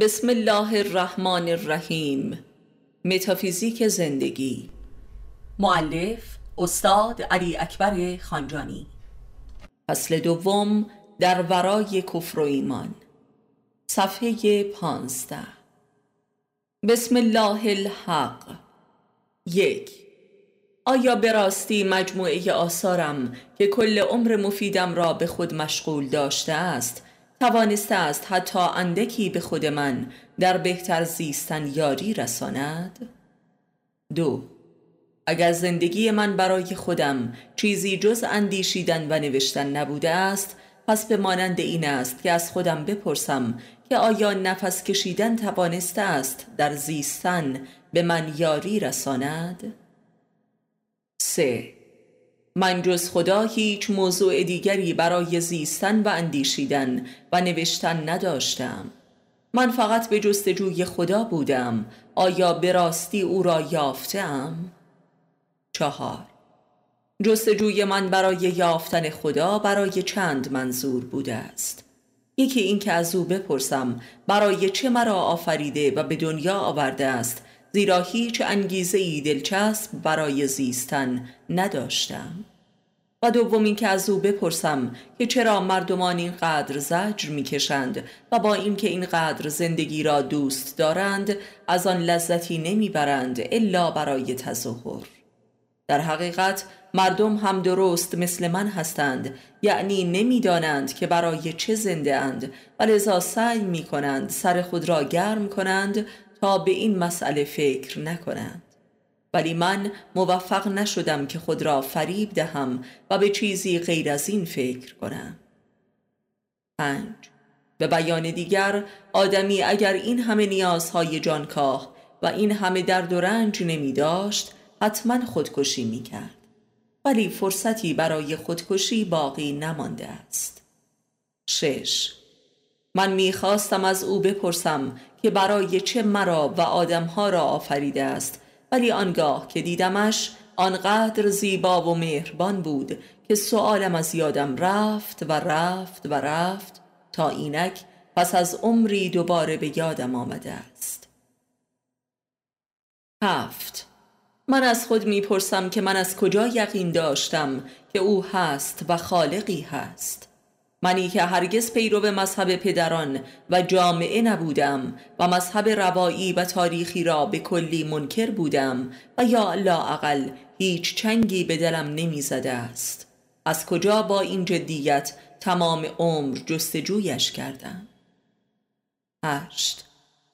بسم الله الرحمن الرحیم متافیزیک زندگی معلف استاد علی اکبر خانجانی فصل دوم در ورای کفر و ایمان. صفحه پانزده. بسم الله الحق یک آیا به راستی مجموعه آثارم که کل عمر مفیدم را به خود مشغول داشته است توانسته است حتی اندکی به خود من در بهتر زیستن یاری رساند؟ دو اگر زندگی من برای خودم چیزی جز اندیشیدن و نوشتن نبوده است پس به مانند این است که از خودم بپرسم که آیا نفس کشیدن توانسته است در زیستن به من یاری رساند؟ سه من جز خدا هیچ موضوع دیگری برای زیستن و اندیشیدن و نوشتن نداشتم. من فقط به جستجوی خدا بودم. آیا به راستی او را یافتم؟ چهار. جستجوی من برای یافتن خدا برای چند منظور بوده است؟ یکی این که از او بپرسم برای چه مرا آفریده و به دنیا آورده است؟ زیرا هیچ انگیزه ای دلچسب برای زیستن نداشتم. و دوم که از او بپرسم که چرا مردمان اینقدر زجر می‌کشند و با اینکه اینقدر زندگی را دوست دارند از آن لذتی نمی‌برند الا برای تظاهر در حقیقت مردم هم درست مثل من هستند یعنی نمی‌دانند که برای چه زنده اند و لذا سعی می کنند سر خود را گرم کنند تا به این مسئله فکر نکنند. ولی من موفق نشدم که خود را فریب دهم و به چیزی غیر از این فکر کنم. پنج. به بیان دیگر آدمی اگر این همه نیازهای جانکاه و این همه درد و رنج نمی داشت حتما خودکشی می کرد. ولی فرصتی برای خودکشی باقی نمانده است. شش. من می‌خواستم از او بپرسم که برای چه مرا و آدمها را آفریده است. ولی آنگاه که دیدمش آنقدر زیبا و مهربان بود که سوالم از یادم رفت و رفت و رفت تا اینک پس از عمری دوباره به یادم آمده است. هفت. من از خود می‌پرسم که من از کجا یقین داشتم که او هست و خالقی هست. منی که هرگز پیرو مذهب پدران و جامعه نبودم و مذهب روایی و تاریخی را به کلی منکر بودم و یا لاعقل هیچ چنگی به دلم نمی زده است. از کجا با این جدیت تمام عمر جستجویش کردم؟ هشت.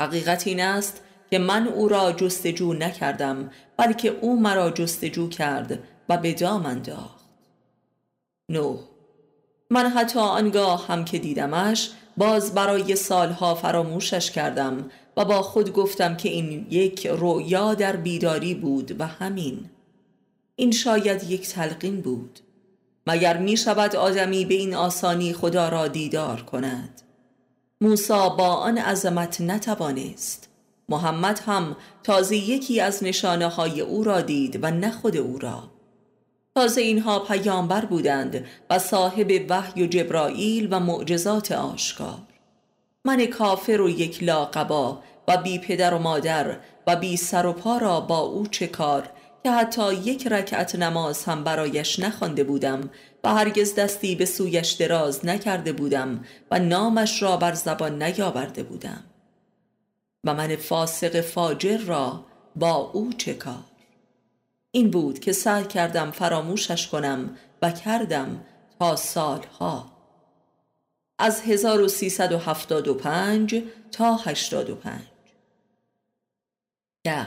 حقیقت این است که من او را جستجو نکردم بلکه او مرا جستجو کرد و به دام انداخت. نه. من حتی آنگاه هم که دیدمش باز برای سالها فراموشش کردم و با خود گفتم که این یک رویا در بیداری بود و همین. این شاید یک تلقین بود. مگر می شود آدمی به این آسانی خدا را دیدار کند؟ موسا با آن عظمت نتوانست. محمد هم تازه یکی از نشانه های او را دید و نه خود او را. تازه اینها پیامبر بودند و صاحب وحی و جبرائیل و معجزات آشکار. من کافر و یک لاقبا و بی پدر و مادر و بی سر و پا را با او چه کار که حتی یک رکعت نماز هم برایش نخوانده بودم و هرگز دستی به سویش دراز نکرده بودم و نامش را بر زبان نیاورده بودم. و من فاسق فاجر را با او چه کار؟ این بود که سعی کردم فراموشش کنم و کردم تا سالها. از 1375 تا 85 ده.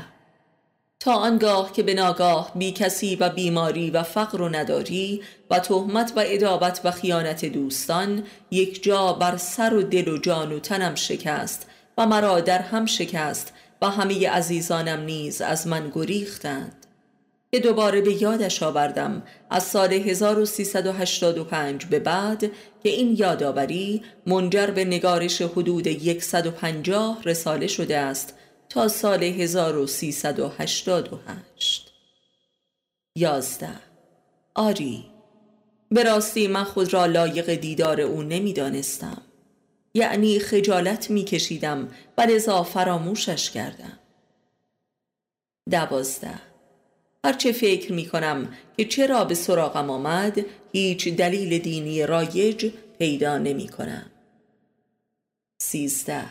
تا آنگاه که به ناگاه بی کسی و بیماری و فقر و نداری و تهمت و ادابت و خیانت دوستان یک جا بر سر و دل و جان و تنم شکست و مرا در هم شکست و همه عزیزانم نیز از من گریختند. که دوباره به یادش آوردم از سال 1385 به بعد که این یادآوری منجر به نگارش حدود 150 رساله شده است تا سال 1388 یازده. آری به راستی من خود را لایق دیدار او نمی‌دانستم. یعنی خجالت میکشیدم و لذا فراموشش کردم. دوازده. هرچه فکر می کنم که چرا به سراغم آمد هیچ دلیل دینی رایج پیدا نمی کنم سیزده.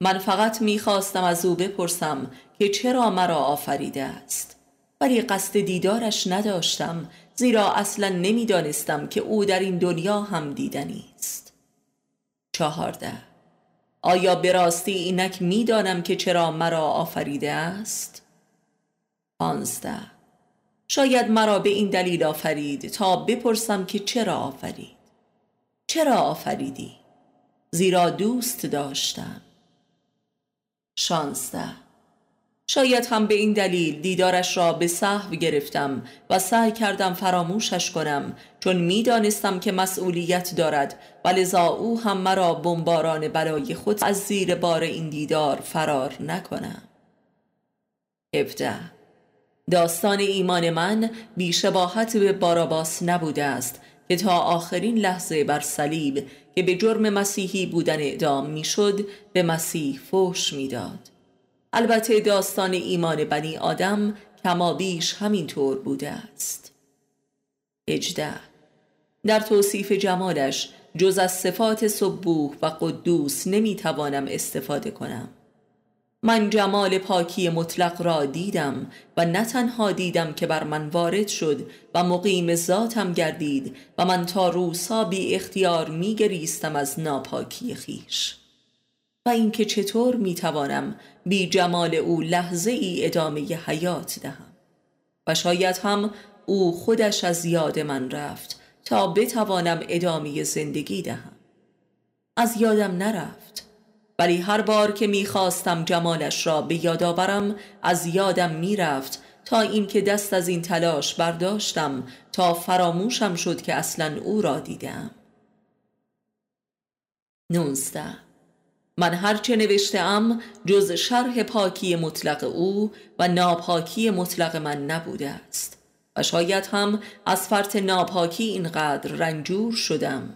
من فقط می‌خواستم از او بپرسم که چرا مرا آفریده است. ولی قصد دیدارش نداشتم زیرا اصلا نمی‌دانستم که او در این دنیا هم دیدنی است. چهارده. آیا به راستی اینک می‌دانم که چرا مرا آفریده است؟ پانزده. شاید مرا به این دلیل آفرید تا بپرسم که چرا آفرید. چرا آفریدی؟ زیرا دوست داشتم. شانزده. شاید هم به این دلیل دیدارش را به صحو گرفتم و سعی کردم فراموشش کنم چون می‌دانستم که مسئولیت دارد و لذا او هم مرا بمباران برای خود از زیر بار این دیدار فرار نکنم 17 داستان ایمان من بیشباهت به باراباس نبوده است که تا آخرین لحظه بر صلیب که به جرم مسیحی بودن اعدام می‌شد به مسیح فوش می‌داد. البته داستان ایمان بنی آدم کما بیش همینطور بوده است. اجده در توصیف جمالش جز از صفات صبوح و قدوس نمی‌توانم استفاده کنم. من جمال پاکی مطلق را دیدم و نه تنها دیدم که بر من وارد شد و مقیم ذاتم گردید و من تا روسا بی اختیار می گریستم از ناپاکی خیش. و اینکه چطور می توانم بی جمال او لحظه ای ادامه حیات دهم. و شاید هم او خودش از یاد من رفت تا بتوانم ادامه زندگی دهم. از یادم نرفت ولی هر بار که می‌خواستم جمالش را به یاد آورم از یادم می‌رفت تا اینکه دست از این تلاش برداشتم تا فراموشم شد که اصلا او را دیدم. نونزده. من هرچه نوشتم جز شرح پاکی مطلق او و ناپاکی مطلق من نبوده است. و شاید هم از فرط ناپاکی اینقدر رنجور شدم.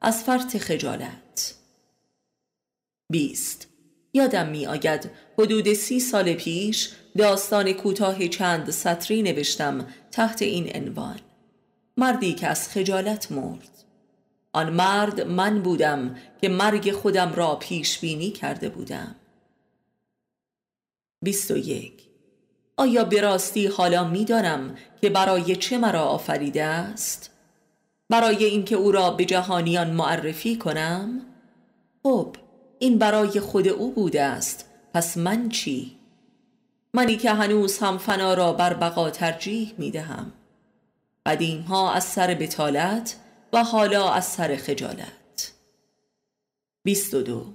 از فرط خجالت. بیست. یادم می آید حدود سی سال پیش داستان کوتاه چند سطری نوشتم تحت این عنوان. مردی که از خجالت مرد. آن مرد من بودم که مرگ خودم را پیش بینی کرده بودم. بیست و یک. آیا به راستی حالا می‌دانم که برای چه مرا آفریده است؟ برای اینکه او را به جهانیان معرفی کنم؟ خب این برای خود او بوده است. پس من چی؟ منی که هنوز هم فنا را بر بقا ترجیح می دهم. قدیم ها از سر بتالت و حالا از سر خجالت. بیست و دو.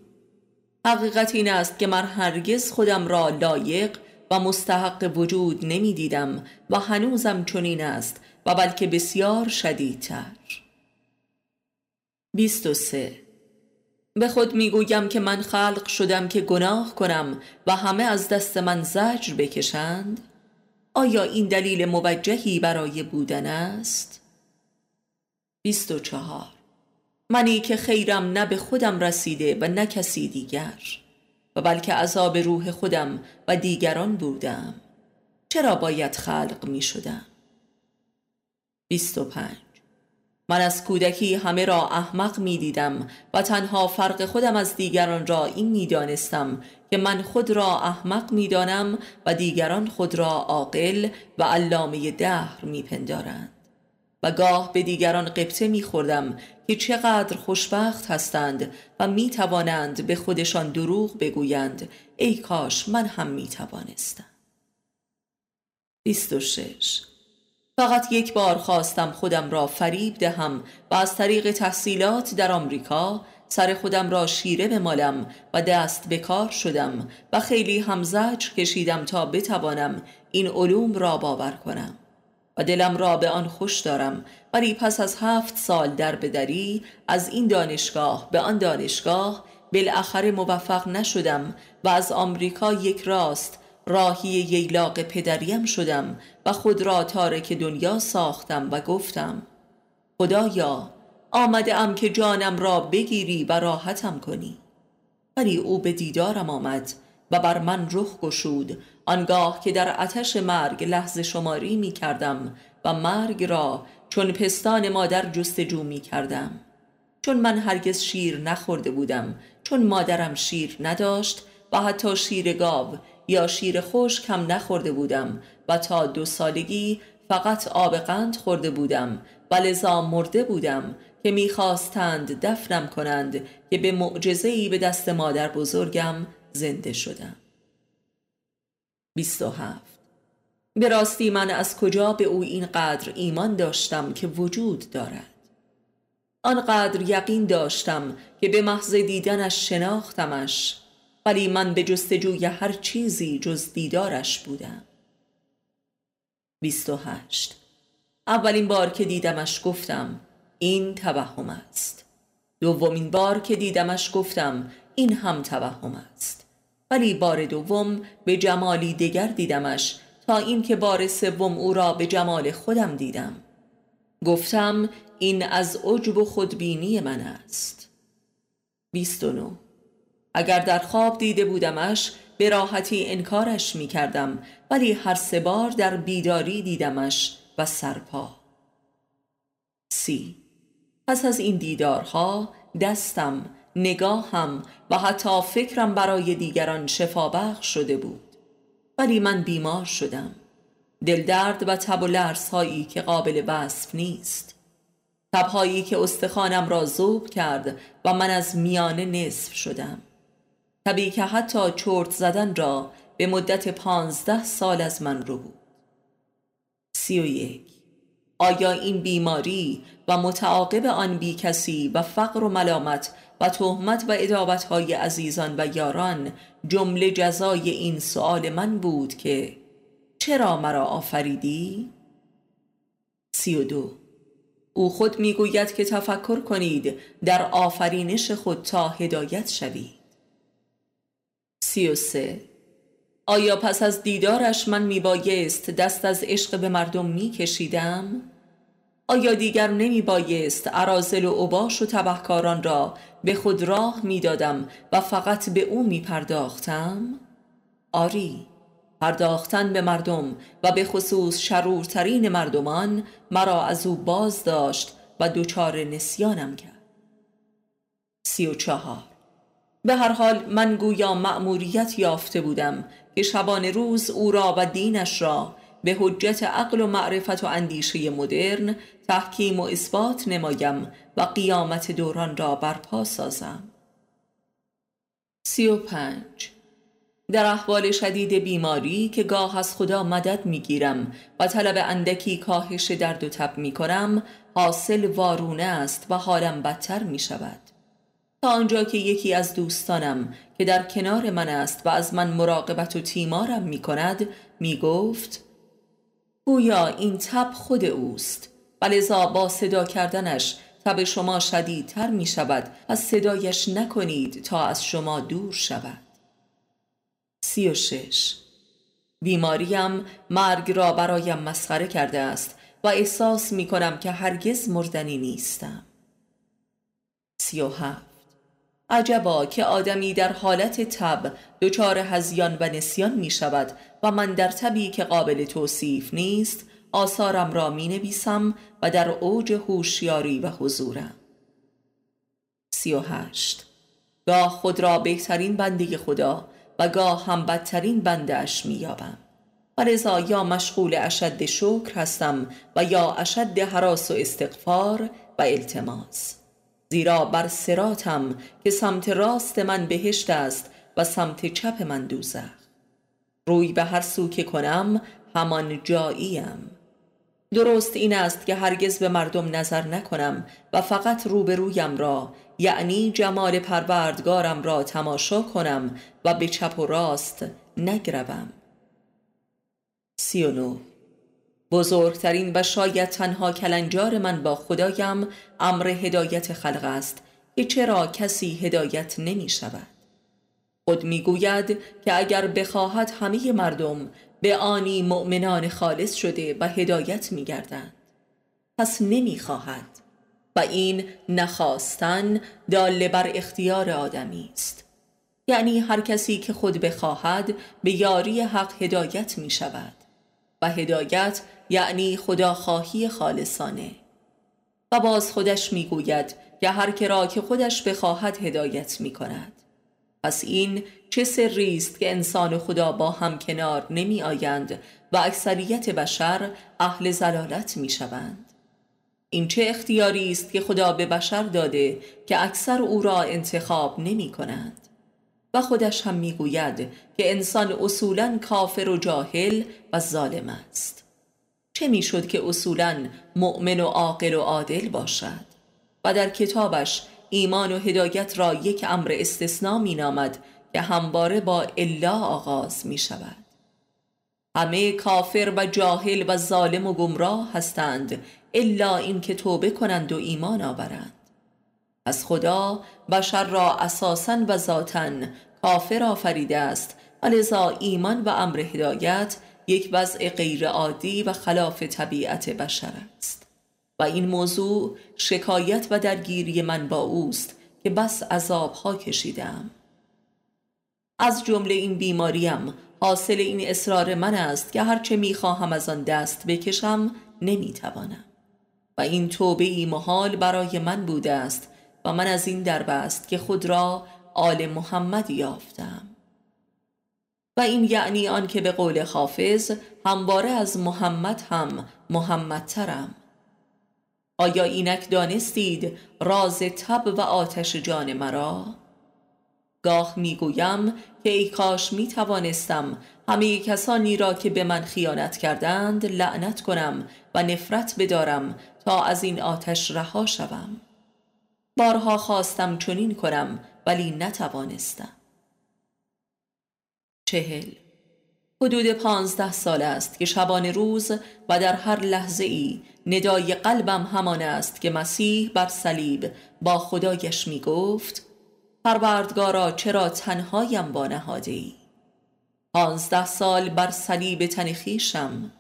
حقیقت این است که من هرگز خودم را لایق و مستحق وجود نمی دیدم و هنوزم چنین است و بلکه بسیار شدیدتر. بیست و سه. به خود می‌گویم که من خلق شدم که گناه کنم و همه از دست من زجر بکشند آیا این دلیل موجهی برای بودن است؟ 24 منی که خیرم نه به خودم رسیده و نه کسی دیگر و بلکه عذاب روح خودم و دیگران بودم چرا باید خلق می شدم؟ 25 من از کودکی همه را احمق می دیدم و تنها فرق خودم از دیگران را این می دانستم که من خود را احمق می دانم و دیگران خود را عاقل و علامه دهر می پندارند. و گاه به دیگران قبطه می خوردم که چقدر خوشبخت هستند و می توانند به خودشان دروغ بگویند. ای کاش من هم می توانستم 26 فقط یک بار خواستم خودم را فریب دهم و از طریق تحصیلات در آمریکا سر خودم را شیره بمالم و دست به کار شدم و خیلی هم کشیدم تا بتوانم این علوم را باور کنم و دلم را به آن خوش دارم. ولی پس از هفت سال در بدری از این دانشگاه به آن دانشگاه بالاخره موفق نشدم و از آمریکا یک راست راهی ییلاق پدریم شدم و خود را تارک دنیا ساختم و گفتم خدایا آمده ام که جانم را بگیری و راحتم کنی. ولی او به دیدارم آمد و بر من رخ گشود آنگاه که در آتش مرگ لحظه شماری می کردم و مرگ را چون پستان مادر جستجو می کردم. چون من هرگز شیر نخورده بودم چون مادرم شیر نداشت و حتی شیر گاو یا شیر خوش کم نخورده بودم و تا دو سالگی فقط آب قند خورده بودم و لذا مرده بودم که می‌خواستند دفنم کنند که به معجزه‌ای به دست مادر بزرگم زنده شدم. 27 به راستی من از کجا به او اینقدر ایمان داشتم که وجود دارد؟ آنقدر یقین داشتم که به محض دیدنش شناختمش ولی من به جستجوی هر چیزی جز دیدارش بودم. 28 اولین بار که دیدمش گفتم این توهم است. دومین بار که دیدمش گفتم این هم توهم است. ولی بار دوم به جمالی دیگر دیدمش تا اینکه بار سوم او را به جمال خودم دیدم. گفتم این از عجب و خودبینی من است. 29 اگر در خواب دیده بودمش به راحتی انکارش می کردم ولی هر سه بار در بیداری دیدمش و سرپا. سی. پس از این دیدارها دستم نگاهم و حتی فکرم برای دیگران شفابخش شده بود. ولی من بیمار شدم. دلدرد و تب و لرس هایی که قابل وصف نیست. تبهایی که استخوانم را زوب کرد و من از میانه نصف شدم. تبی که حتی چرت زدن را به مدت پانزده سال از من رو بود. سی و یک. آیا این بیماری و متعاقب آن بی کسی و فقر و ملامت و تهمت و ادابت های عزیزان و یاران جمله جزای این سؤال من بود که چرا مرا آفریدی؟ سی و دو. او خود می‌گوید که تفکر کنید در آفرینش خود تا هدایت شوید. سی و سه آیا پس از دیدارش من میبایست دست از عشق به مردم میکشیدم؟ آیا دیگر نمی بایست عرازل و عباش و تبهکاران را به خود راه می‌دادم و فقط به او می پرداختم؟ آری پرداختن به مردم و به خصوص شرورترین مردمان مرا از او باز داشت و دوچار نسیانم کرد سی و چهار به هر حال من گویا مأموریت یافته بودم که شبان روز او را و دینش را به حجت عقل و معرفت و اندیشه مدرن تحکیم و اثبات نمایم و قیامت دوران را برپا سازم. سی و پنج. در احوال شدید بیماری که گاه از خدا مدد می‌گیرم و طلب اندکی کاهش درد و تب می کنم حاصل وارونه است و حالم بدتر می شود تا آنجا که یکی از دوستانم که در کنار من است و از من مراقبت و تیمارم می کند می گفت گویا این تب خود اوست ولذا با صدا کردنش تب شما شدیدتر می شود و صدایش نکنید تا از شما دور شود. سی و شش. بیماریم مرگ را برایم مسخره کرده است و احساس می کنم که هرگز مردنی نیستم. سی و هفت. عجبا که آدمی در حالت تب دچار هزیان و نسیان می شود و من در تبی که قابل توصیف نیست آثارم را می نویسم و در اوج هوشیاری و حضورم. سی و هشت. گاه خود را بهترین بنده خدا و گاه هم بدترین بنده اش می یابم. و لذا یا مشغول اشد شکر هستم و یا اشد حراس و استغفار و التماس. زیرا بر سراتم که سمت راست من بهشت است و سمت چپ من دوزخ. روی به هر سو که کنم همان جاییم. درست این است که هرگز به مردم نظر نکنم و فقط روبرویم را یعنی جمال پروردگارم را تماشا کنم و به چپ و راست نگروم. سی و نو بزرگترین و شاید تنها کلنجار من با خدایم امر هدایت خلق است که چرا کسی هدایت نمی شود؟ خود می‌گوید که اگر بخواهد همه مردم به آنی مؤمنان خالص شده و هدایت می گردند. پس نمی خواهد و این نخواستن داله بر اختیار آدمی است. یعنی هر کسی که خود بخواهد به یاری حق هدایت می شود و هدایت یعنی خداخواهی خالصانه. و باز خودش می گوید که هر که را که خودش بخواهد هدایت می کند پس این چه سری است که انسان خدا با هم کنار نمی آیند و اکثریت بشر اهل زلالت می شوند این چه اختیاری است که خدا به بشر داده که اکثر او را انتخاب نمی کنند و خودش هم می‌گوید که انسان اصولا کافر و جاهل و ظالم است. چه می‌شد که اصولا مؤمن و عاقل و عادل باشد؟ و در کتابش ایمان و هدایت را یک امر استثنا می نامد که همواره با الا آغاز می شود همه کافر و جاهل و ظالم و گمراه هستند الا اینکه توبه کنند و ایمان آورند. از خدا بشر را اساسا و ذاتا کافر آفریده است و لذا ایمان و امر هدایت یک وضع غیر عادی و خلاف طبیعت بشر است. و این موضوع شکایت و درگیری من با اوست که بس عذاب ها کشیدم از جمله این بیماریم حاصل این اصرار من است که هرچه می‌خواهم از آن دست بکشم نمی‌توانم. و این توبه ای محال برای من بوده است و من از این دربست که خود را آل محمد یافتم. و این یعنی آن که به قول حافظ همواره از محمد هم محمدترم. آیا اینک دانستید راز تب و آتش جان مرا؟ گاه می‌گویم که ای کاش می توانستم همه کسانی را که به من خیانت کردند لعنت کنم و نفرت بدارم تا از این آتش رها شوم. بارها خواستم چنین کنم ولی نتوانستم. چهل. حدود پانزده سال است که شبان روز و در هر لحظه ای ندای قلبم همان است که مسیح بر صلیب با خدایش می گفت پروردگارا چرا تنهایم با نهاده ای پانزده سال بر صلیب تن خیشم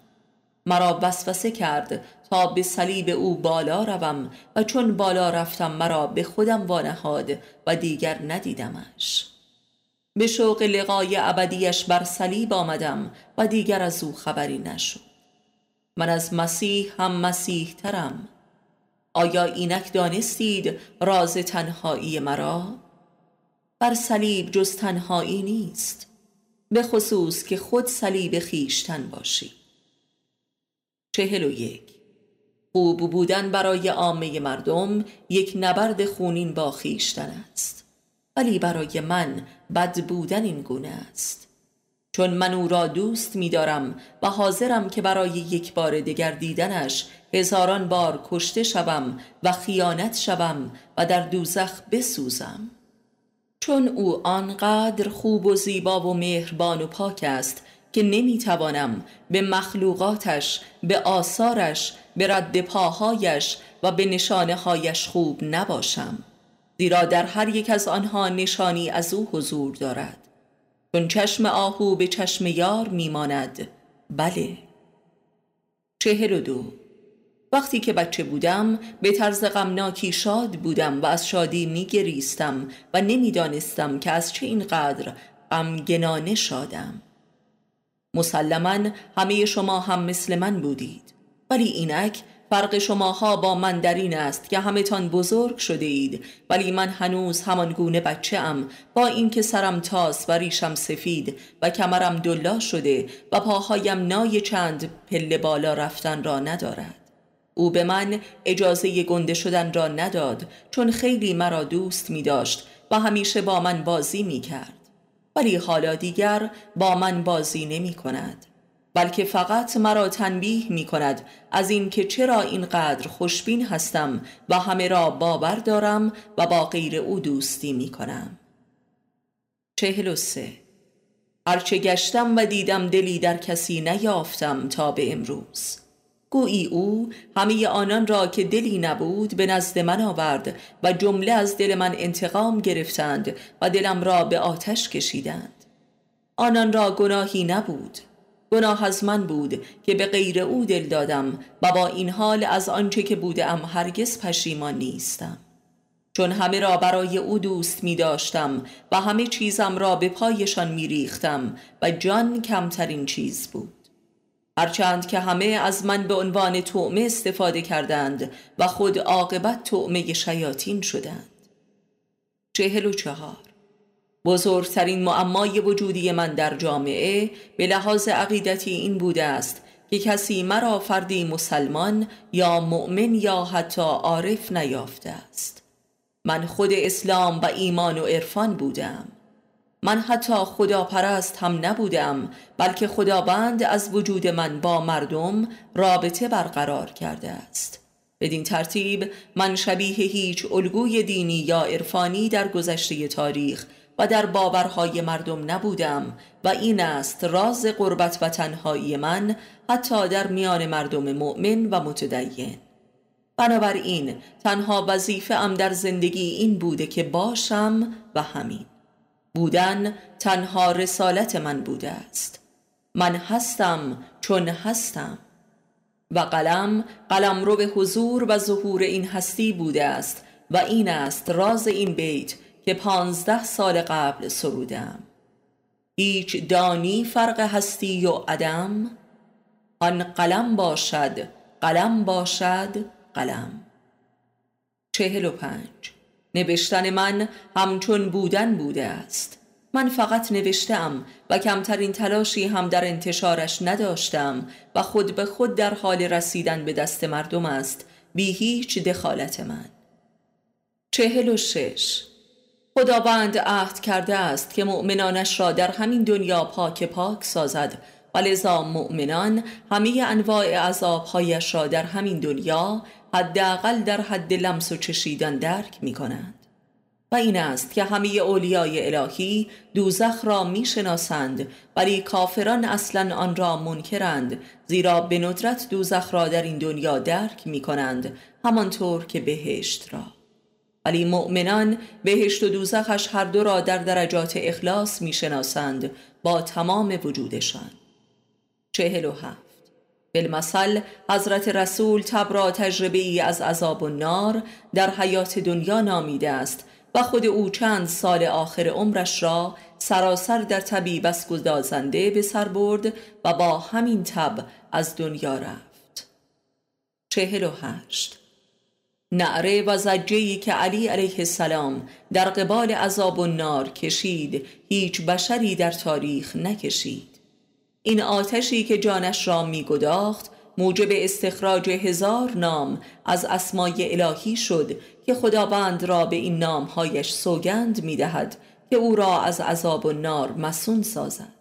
مرا وسوسه کرد تا به صلیب او بالا روم و چون بالا رفتم مرا به خودم وانهاد و دیگر ندیدمش. به شوق لقای ابدیش بر صلیب آمدم و دیگر از او خبری نشد. من از مسیح هم مسیح ترم آیا اینک دانستید راز تنهایی مرا؟ بر صلیب جز تنهایی نیست به خصوص که خود صلیب خیشتن باشی. چهل و یک. خوب بودن برای عامه مردم یک نبرد خونین با خیشتن است. ولی برای من بد بودن این گونه است. چون من او را دوست می دارم و حاضرم که برای یک بار دیگر دیدنش هزاران بار کشته شوم و خیانت شوم و در دوزخ بسوزم. چون او آنقدر خوب و زیبا و مهربان و پاک است که نمی‌توانم به مخلوقاتش به آثارش به رد پاهایش و به نشانه هایش خوب نباشم. زیرا در هر یک از آنها نشانی از او حضور دارد. چون چشم آهو به چشم یار میماند. بله. چهر و دو. وقتی که بچه بودم به طرز غمناکی شاد بودم و از شادی میگریستم و نمی‌دانستم که از چه اینقدر غمگنانه شادم. مسلما همه شما هم مثل من بودید. ولی اینک فرق شماها با من در این است که همه تان بزرگ شده اید ولی من هنوز همان گونه بچه ام با اینکه سرم تاس و ریشم سفید و کمرم دلا شده و پاهایم نای چند پله بالا رفتن را ندارد. او به من اجازه گنده شدن را نداد چون خیلی مرا دوست می داشت و همیشه با من بازی می کرد ولی حالا دیگر با من بازی نمی کند بلکه فقط مرا تنبیه می کند از اینکه چرا اینقدر خوشبین هستم و همه را باور دارم و با غیر او دوستی می کنم چهل و سه. هرچه گشتم و دیدم دلی در کسی نیافتم تا به امروز. گویی او همه آنان را که دلی نبود به نزد من آورد و جمله از دل من انتقام گرفتند و دلم را به آتش کشیدند. آنان را گناهی نبود. گناه از من بود که به غیر او دل دادم و با این حال از آنچه که بودم هرگز پشیمان نیستم. چون همه را برای او دوست می داشتم و همه چیزم را به پایشان می ریختم و جان کمترین چیز بود. هرچند که همه از من به عنوان تعمه استفاده کردند و خود عاقبت تعمه شیاطین شدند. چهل و چهار. بزرگترین معمای وجودی من در جامعه به لحاظ عقیدتی این بوده است که کسی مرا فردی مسلمان یا مؤمن یا حتی عارف نیافته است. من خود اسلام و ایمان و عرفان بودم. من حتی خدا پرست هم نبودم بلکه خداوند از وجود من با مردم رابطه برقرار کرده است. بدین ترتیب من شبیه هیچ الگوی دینی یا عرفانی در گذشته تاریخ و در باورهای مردم نبودم و این است راز قربت و تنهایی من حتی در میان مردم مؤمن و متدین. بنابراین تنها وظیفه ام در زندگی این بوده که باشم و همین. بودن تنها رسالت من بوده است. من هستم چون هستم. و قلم قلم رو به حضور و ظهور این هستی بوده است و این است راز این بیت که پانزده سال قبل سرودم. هیچ دانی فرق هستی و عدم؟ آن قلم باشد قلم باشد قلم. چهل و پنج. نوشتن من همچون بودن بوده است. من فقط نوشتم و کمترین تلاشی هم در انتشارش نداشتم و خود به خود در حال رسیدن به دست مردم است بی هیچ دخالت من. چهل و شش. خداوند عهد کرده است که مؤمنانش را در همین دنیا پاک پاک سازد. و لذا مؤمنان همه انواع عذابهایش را در همین دنیا حداقل در حد لمس و چشیدن درک می کنند و این است که همه اولیای الهی دوزخ را می شناسند ولی کافران اصلا آن را منکرند زیرا به ندرت دوزخ را در این دنیا درک می کنند همانطور که بهشت را. ولی مؤمنان بهشت و دوزخش هر دو را در درجات اخلاص می شناسند با تمام وجودشان. چهل و هفت. بالمثل حضرت رسول تب را تجربه ای از عذاب و نار در حیات دنیا نامیده است و خود او چند سال آخر عمرش را سراسر در طبیب از گدازنده به سر برد و با همین تب از دنیا رفت. چهل و هشت. نعره و زجهی که علی علیه السلام در قبال عذاب و نار کشید هیچ بشری در تاریخ نکشید. این آتشی که جانش را میگداخت موجب استخراج هزار نام از اسمای الهی شد که خداوند را به این نامهایش سوگند می‌دهد که او را از عذاب و نار مسون سازد.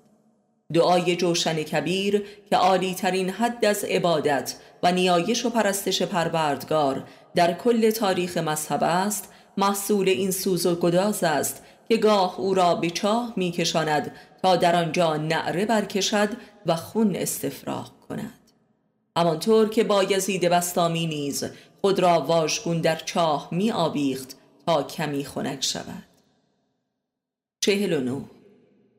دعای جوشن کبیر که عالی ترین حد از عبادت و نیایش و پرستش پروردگار در کل تاریخ مذهب است محصول این سوز و گداز است که گاه او را به چاه میکشاند تا در آنجا نعره برکشد و خون استفراغ کند. همانطور که با یزید بستامی نیز خود را واژگون در چاه می آبیخت تا کمی خنک شود. چهل و نو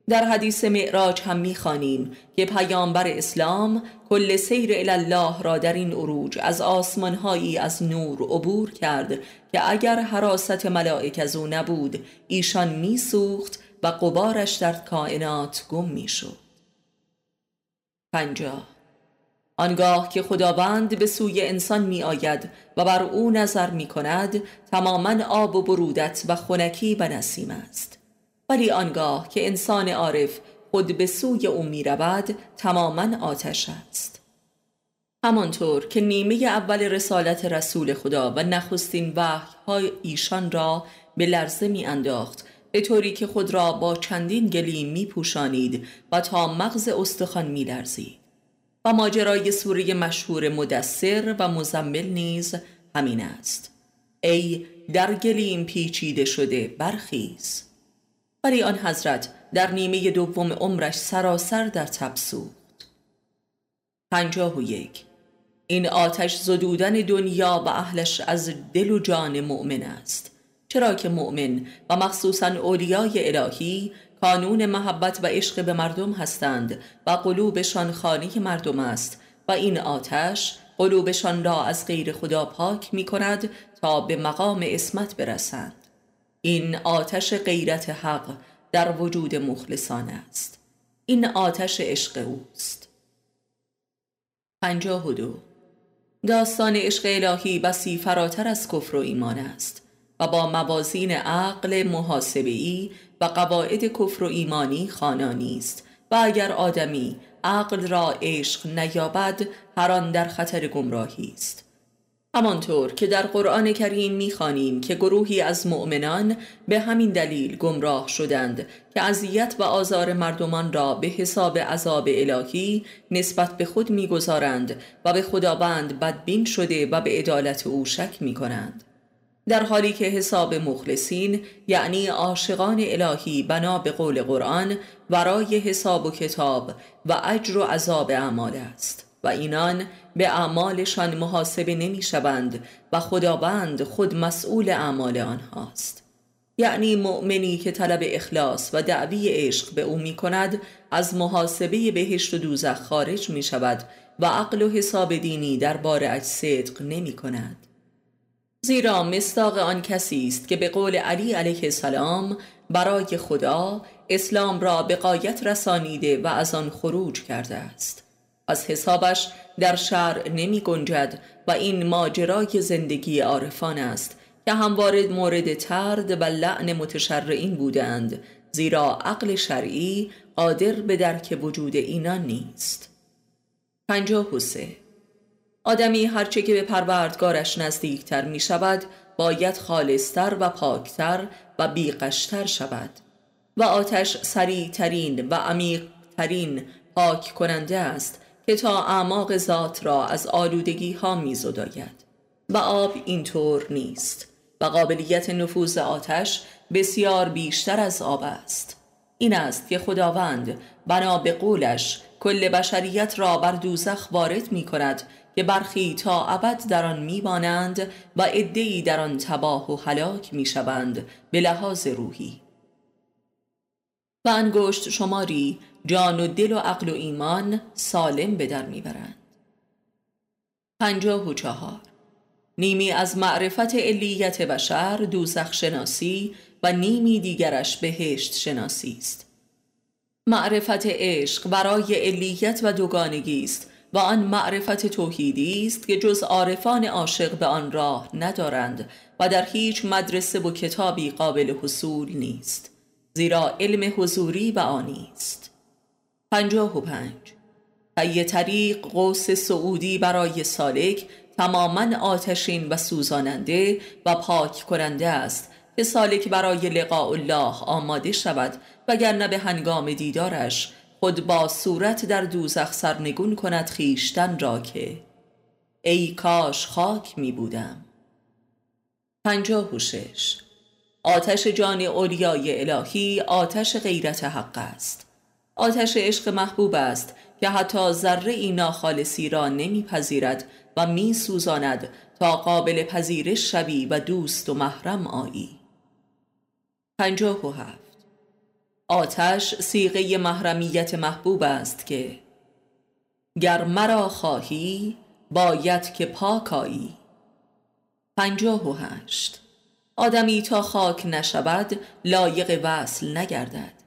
در حدیث معراج هم می‌خوانیم که پیامبر اسلام کل سیر الله را در این عروج از آسمانهایی از نور عبور کرد که اگر حراست ملائک از او نبود ایشان میسوخت و قبارش در کائنات گم می‌شد. پنجاه. آنگاه که خداوند به سوی انسان می آید و بر او نظر می کند تماما آب و برودت و خونکی و نسیم است. ولی آنگاه که انسان عارف خود به سوی او می رود تماما آتش است. همانطور که نیمه اول رسالت رسول خدا و نخستین وحی ایشان را به لرزه می انداخت به طوری که خود را با چندین گلیم می پوشانید و تا مغز استخوان می لرزید و ماجرای سوره مشهور مدثر و مزمل نیز همین است. ای در گلیم پیچیده شده برخیز. ولی آن حضرت در نیمه دوم عمرش سراسر در تب سوخت. پنجاه و یک. این آتش زدودن دنیا و اهلش از دل و جان مؤمن است. چرا که مؤمن و مخصوصا اولیای الهی کانون محبت و عشق به مردم هستند و قلوبشان خانه مردم است و این آتش قلوبشان را از غیر خدا پاک می کند تا به مقام اسمت برسند این آتش غیرت حق در وجود مخلصان است. این آتش عشق اوست. پنجاه و دو. داستان عشق الهی بسی فراتر از کفر و ایمان است و با موازین عقل محاسبی و قواعد کفر و ایمانی خانانی است و اگر آدمی عقل را عشق نیابد هر آن در خطر گمراهی است. همانطور که در قرآن کریم می‌خوانیم که گروهی از مؤمنان به همین دلیل گمراه شدند که اذیت و آزار مردمان را به حساب عذاب الهی نسبت به خود می‌گذارند و به خداوند بدبین شده و به عدالت او شک می‌کنند. در حالی که حساب مخلصین یعنی عاشقان الهی بنا به قول قرآن ورای حساب و کتاب و اجر و عذاب اعمال است. و اینان به اعمالشان محاسبه نمی شوند و خداوند خود مسئول اعمال آنهاست. یعنی مؤمنی که طلب اخلاص و دعوی عشق به او می کند از محاسبه بهشت و دوزخ خارج می شود و عقل و حساب دینی در بار صدق نمی کند زیرا مستاق آن کسی است که به قول علی علیه السلام برای خدا اسلام را به قایت رسانیده و از آن خروج کرده است. از حسابش در شرع نمی گنجد و این ماجرای زندگی عارفان است که همواره مورد ترد و لعن متشرعین بودند زیرا عقل شرعی قادر به درک وجود اینان نیست. پنجاه آدمی هرچه که به پروردگارش نزدیکتر می شود باید خالصتر و پاکتر و بیقشتر شود و آتش سریعترین و عمیقترین پاک کننده است که تا اعماق ذات را از آلودگی ها می زداید. و آب اینطور نیست و قابلیت نفوذ آتش بسیار بیشتر از آب است این است که خداوند بنا به قولش کل بشریت را بر دوزخ وارد می کند که برخی تا ابد در آن میمانند و عدهای در آن تباه و هلاک می‌شوند به لحاظ روحی و انگشت شماری جان و دل و عقل و ایمان سالم به در می‌برند. پنجاه و چهار. نیمی از معرفت علیت بشر دوزخ شناسی و نیمی دیگرش بهشت شناسی است. معرفت عشق برای علیت و دوگانگی است و آن معرفت توحیدی است که جز عارفان عاشق به آن راه ندارند و در هیچ مدرسه و کتابی قابل حصول نیست زیرا علم حضوری و آنی است. پنجاه و پنج. طی طریق قوس سعودی برای سالک تماما آتشین و سوزاننده و پاک کننده است که سالک برای لقاء الله آماده شود وگرنه به هنگام دیدارش خود با صورت در دوزخ سرنگون کند خیشتن را که ای کاش خاک می بودم. پنجاه و شش. آتش جان اولیای الهی آتش غیرت حق است. آتش عشق محبوب است که حتی ذره ای ناخالصی را نمیپذیرد و می سوزاند تا قابل پذیرش شوی و دوست و محرم آیی. پنجاه و هفت. آتش سیغه محرمیت محبوب است که گر مرا خواهی باید که پاکایی پنجاه و هشت. آدمی تا خاک نشود لایق وصل نگردد.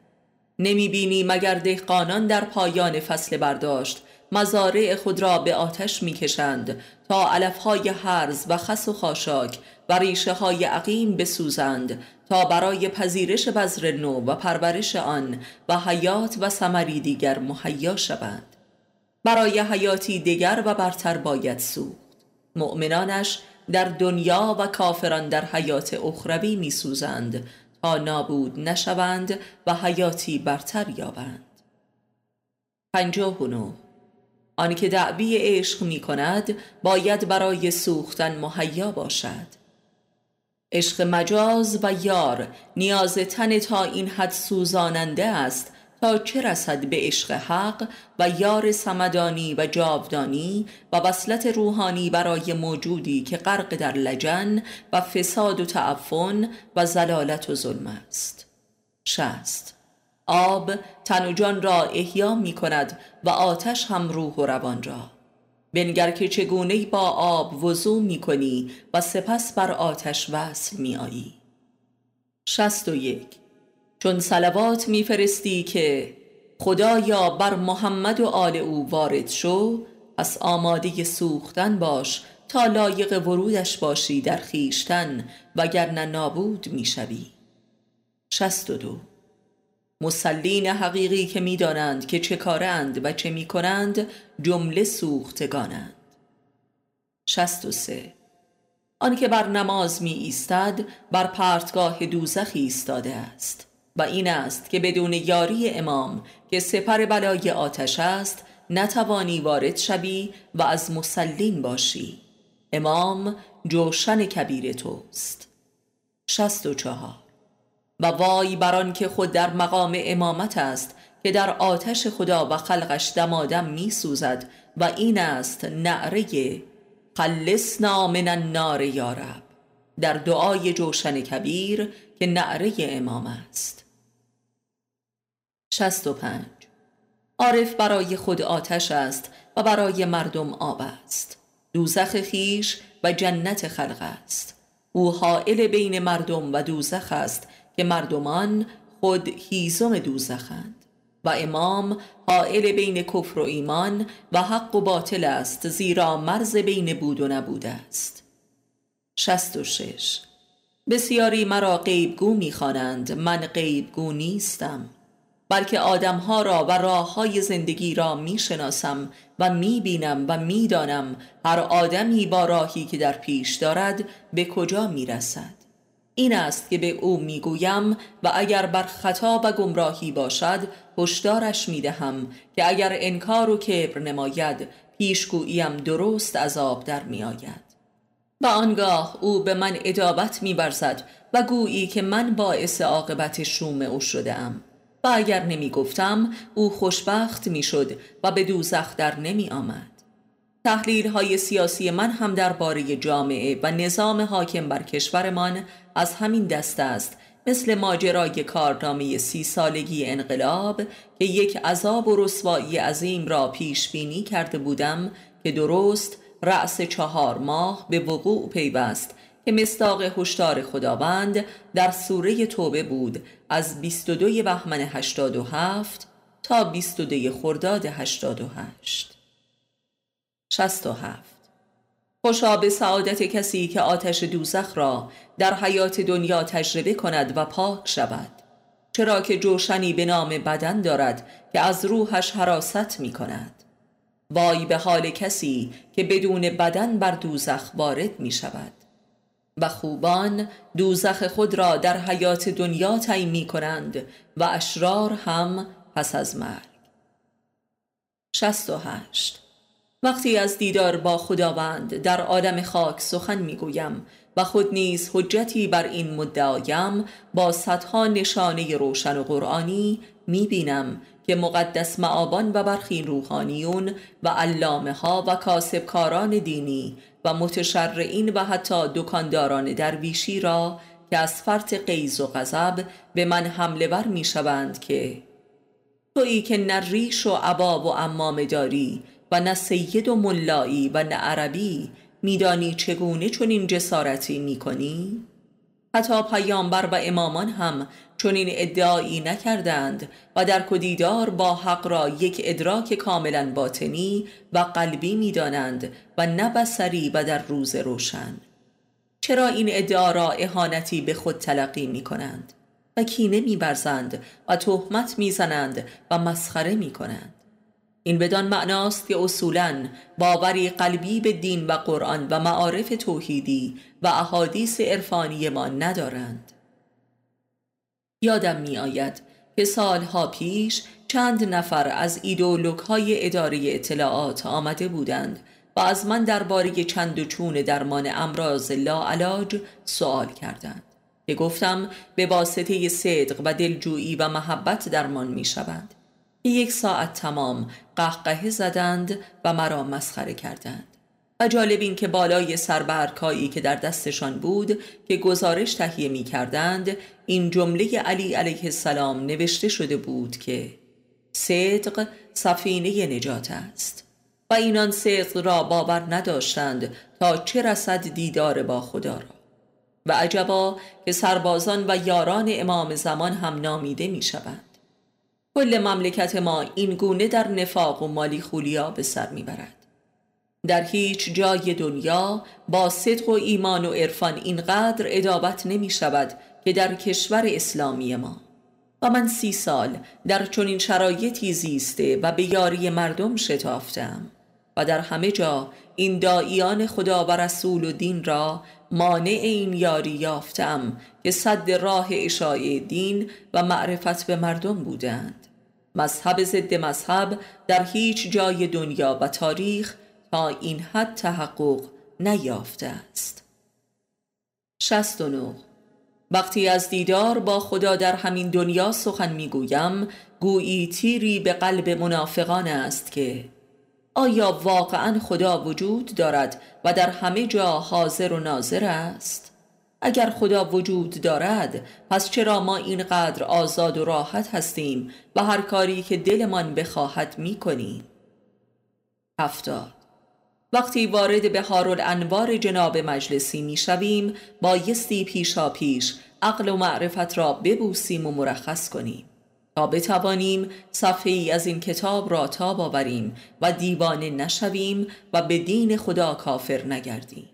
نمی بینی مگر دهقانان در پایان فصل برداشت؟ مزارع خود را به آتش می‌کشند تا علفهای هرز و خس و خاشاک و ریشه های عقیم بسوزند تا برای پذیرش بذر نو و پرورش آن و حیات و ثمری دیگر مهیا شوند. برای حیاتی دیگر و برتر باید سوخت. مؤمنانش در دنیا و کافران در حیات اخروی میسوزند. تا نابود نشوند و حیاتی برتر یابند. پنجاه و نو آنی که دعوی عشق می کند باید برای سوختن مهیا باشد. عشق مجاز و یار نیاز تن تا این حد سوزاننده است تا چه رسد به عشق حق و یار سمدانی و جاودانی و وصلت روحانی برای موجودی که غرق در لجن و فساد و تعفن و زلالت و ظلم است. شست آب تن و جان را احیا می کند و آتش هم روح و روان را. بنگر که چگونه با آب وضو می کنی و سپس بر آتش وصل می آیی. شست و یک. چون سلوات میفرستی که خدایا بر محمد و آل او وارد شو پس آماده سوختن باش تا لایق ورودش باشی در خیشتن وگرنه نابود می‌شوی. شست و دو. مسلین حقیقی که می‌دانند که چه کارند و چه می‌کنند جمله سوختگانند. شست و سه. آنکه بر نماز می ایستد بر پرتگاه دوزخ ایستاده است. و این است که بدون یاری امام که سپر بلای آتش است نتوانی وارد شوی و از مسلین باشی. امام جوشن کبیر توست. شست و چهار. و وای بران که خود در مقام امامت است که در آتش خدا و خلقش دمادم می سوزد و این است نعره خلصنا من النار یارب در دعای جوشن کبیر که نعره امام است. شست و پنج. عارف برای خود آتش است و برای مردم آب است. دوزخ خیش و جنت خلق است. او حائل بین مردم و دوزخ است که مردمان خود هیزم دوزخند. و امام حائل بین کفر و ایمان و حق و باطل است زیرا مرز بین بود و نبود است. شست و شش. بسیاری مرا غیبگو می‌خوانند. من غیبگو نیستم. بلکه آدمها را و راه های زندگی را می‌شناسم و می‌بینم و می‌دانم هر آدمی با راهی که در پیش دارد به کجا می‌رسد. این است که به او می‌گویم و اگر بر خطا و گمراهی باشد هشدارش می‌دهم که اگر انکار و کبر نماید پیشگوییم درست عذاب در میآید. و آنگاه او به من ادابت میبرزد و گویی که من باعث عاقبت شوم او شده ام و اگر نمی گفتم او خوشبخت می‌شد و به دوزخ در نمی آمد تحلیل های سیاسی من هم درباره جامعه و نظام حاکم بر کشورمان از همین دست است مثل ماجرای کارنامه سی سالگی انقلاب که یک عذاب و رسوایی عظیم را پیش بینی کرده بودم که درست رأس چهار ماه به وقوع پیوست که مستاق هشدار خداوند در سوره توبه بود از 22 بهمن 87 تا 22 خرداد 88 67 خوشا به سعادت کسی که آتش دوزخ را در حیات دنیا تجربه کند و پاک شود چرا که جوشنی به نام بدن دارد که از روحش حراست می کند. وای به حال کسی که بدون بدن بر دوزخ وارد می شود. و خوبان دوزخ خود را در حیات دنیا تعیین می کنند و اشرار هم پس از مرگ. 68 وقتی از دیدار با خداوند در عالم خاک سخن می‌گویم و خود نیز حجتی بر این مدعایم با صدها نشانه روشن و قرآنی می‌بینم که مقدس معابان و برخی روحانیون و علامه ها و کاسبکاران دینی و متشرعین و حتی دکانداران درویشی را که از فرط قیز و غضب به من حمله بر می شوند که تویی که نه ریش و عباب و امام داری و نه سید و ملایی و نه عربی میدانی چگونه چنین جسارتی می‌کنی؟ حتی پیامبر و امامان هم چنین ادعایی نکردند و در کدیدار با حق را یک ادراک کاملا باطنی و قلبی می‌دانند و نه بسری و در روز روشن. چرا این ادعا را اهانتی به خود تلقی می کنند و کینه میبرزند و تهمت می‌زنند و مسخره می کنند این بدان معناست که اصولا باوری قلبی به دین و قرآن و معارف توحیدی و احادیث عرفانی ما ندارند. یادم می آید که سالها پیش چند نفر از ایدولوک های اداره اطلاعات آمده بودند و از من درباره چند و چون درمان امراض لاعلاج سوال کردند که گفتم به واسطه صدق و دلجویی و محبت درمان می شوند یک ساعت تمام قهقه زدند و مرا مسخره کردند. و جالب این که بالای سربرکایی که در دستشان بود که گزارش تهیه می کردند این جمله علی علیه السلام نوشته شده بود که صدق سفینه نجات است. و اینان صدق را باور نداشتند تا چه رسد دیدار با خدا را. و عجبا که سربازان و یاران امام زمان هم نامیده می شوند کل مملکت ما این گونه در نفاق و مالی خولیا به سر می برد در هیچ جای دنیا با صدق و ایمان و عرفان اینقدر ادابت نمی شود که در کشور اسلامی ما. و من سی سال در چنین شرایطی زیسته و به یاری مردم شتافتم و در همه جا این داییان خدا و رسول و دین را مانع این یاری یافتم که صد راه اشاعه دین و معرفت به مردم بودند. مذهب ضد مذهب در هیچ جای دنیا و تاریخ تا این حد تحقق نیافته است 69 وقتی از دیدار با خدا در همین دنیا سخن می‌گویم گویی تیری به قلب منافقان است که آیا واقعا خدا وجود دارد و در همه جا حاضر و ناظر است؟ اگر خدا وجود دارد پس چرا ما اینقدر آزاد و راحت هستیم و هر کاری که دلمان بخواهد می کنیم؟ وقتی وارد به انوار جناب مجلسی می شویم بایستی پیشا پیش عقل و معرفت را ببوسیم و مرخص کنیم. تا بتوانیم صفحه ای از این کتاب را تاب آوریم و دیوانه نشویم و به دین خدا کافر نگردیم.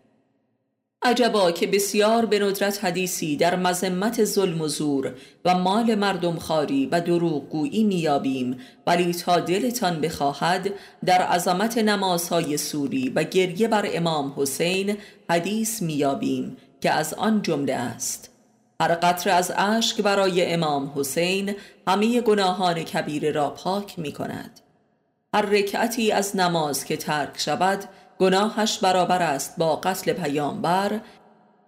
عجبا که بسیار به ندرت حدیثی در مذمت ظلم و زور و مال مردم خاری و دروغگویی میابیم ولی تا دلتان بخواهد در عظمت نمازهای سوری و گریه بر امام حسین حدیث میابیم که از آن جمله است. هر قطر از اشک برای امام حسین همه گناهان کبیره را پاک می کند هر رکعتی از نماز که ترک شود گناهش برابر است با قتل پیامبر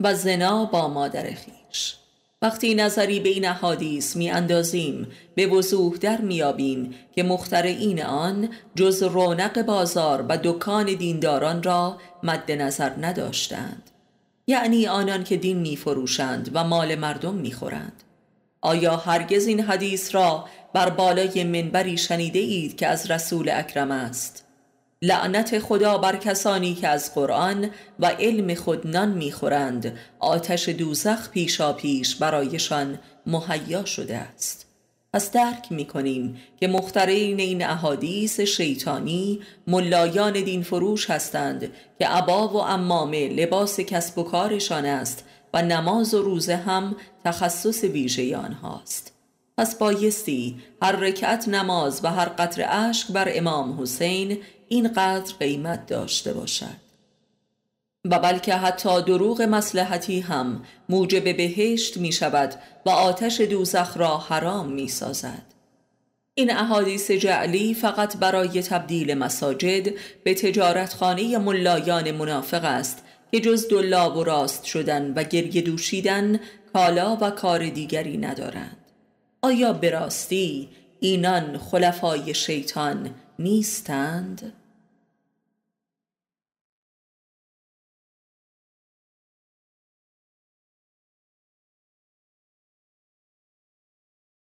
و زنا با مادر خیش. وقتی نظری به این احادیث می اندازیم به وضوح در میابیم که مخترعین آن جز رونق بازار و دکان دینداران را مد نظر نداشتند. یعنی آنان که دین می فروشند و مال مردم می خورند آیا هرگز این حدیث را بر بالای منبری شنیده اید که از رسول اکرم است؟ لعنت خدا بر کسانی که از قرآن و علم خود نان می‌خورند. آتش دوزخ پیشا پیش برایشان مهیا شده است. پس درک می‌کنیم که مخترین این احادیث شیطانی ملایان دین فروش هستند که عبا و امامه لباس کسب و کارشان است و نماز و روزه هم تخصص ویژه آنهاست. پس بایستی هر رکعت نماز و هر قطر اشک بر امام حسین اینقدر قیمت داشته باشد. و بلکه حتی دروغ مسلحتی هم موجب بهشت می شود و آتش دوزخ را حرام می سازد. این احادیث جعلی فقط برای تبدیل مساجد به تجارتخانه ملایان منافق است که جز دلاب و راست شدن و گریه دوشیدن کالا و کار دیگری ندارند. آیا براستی اینان خلفای شیطان نیستند؟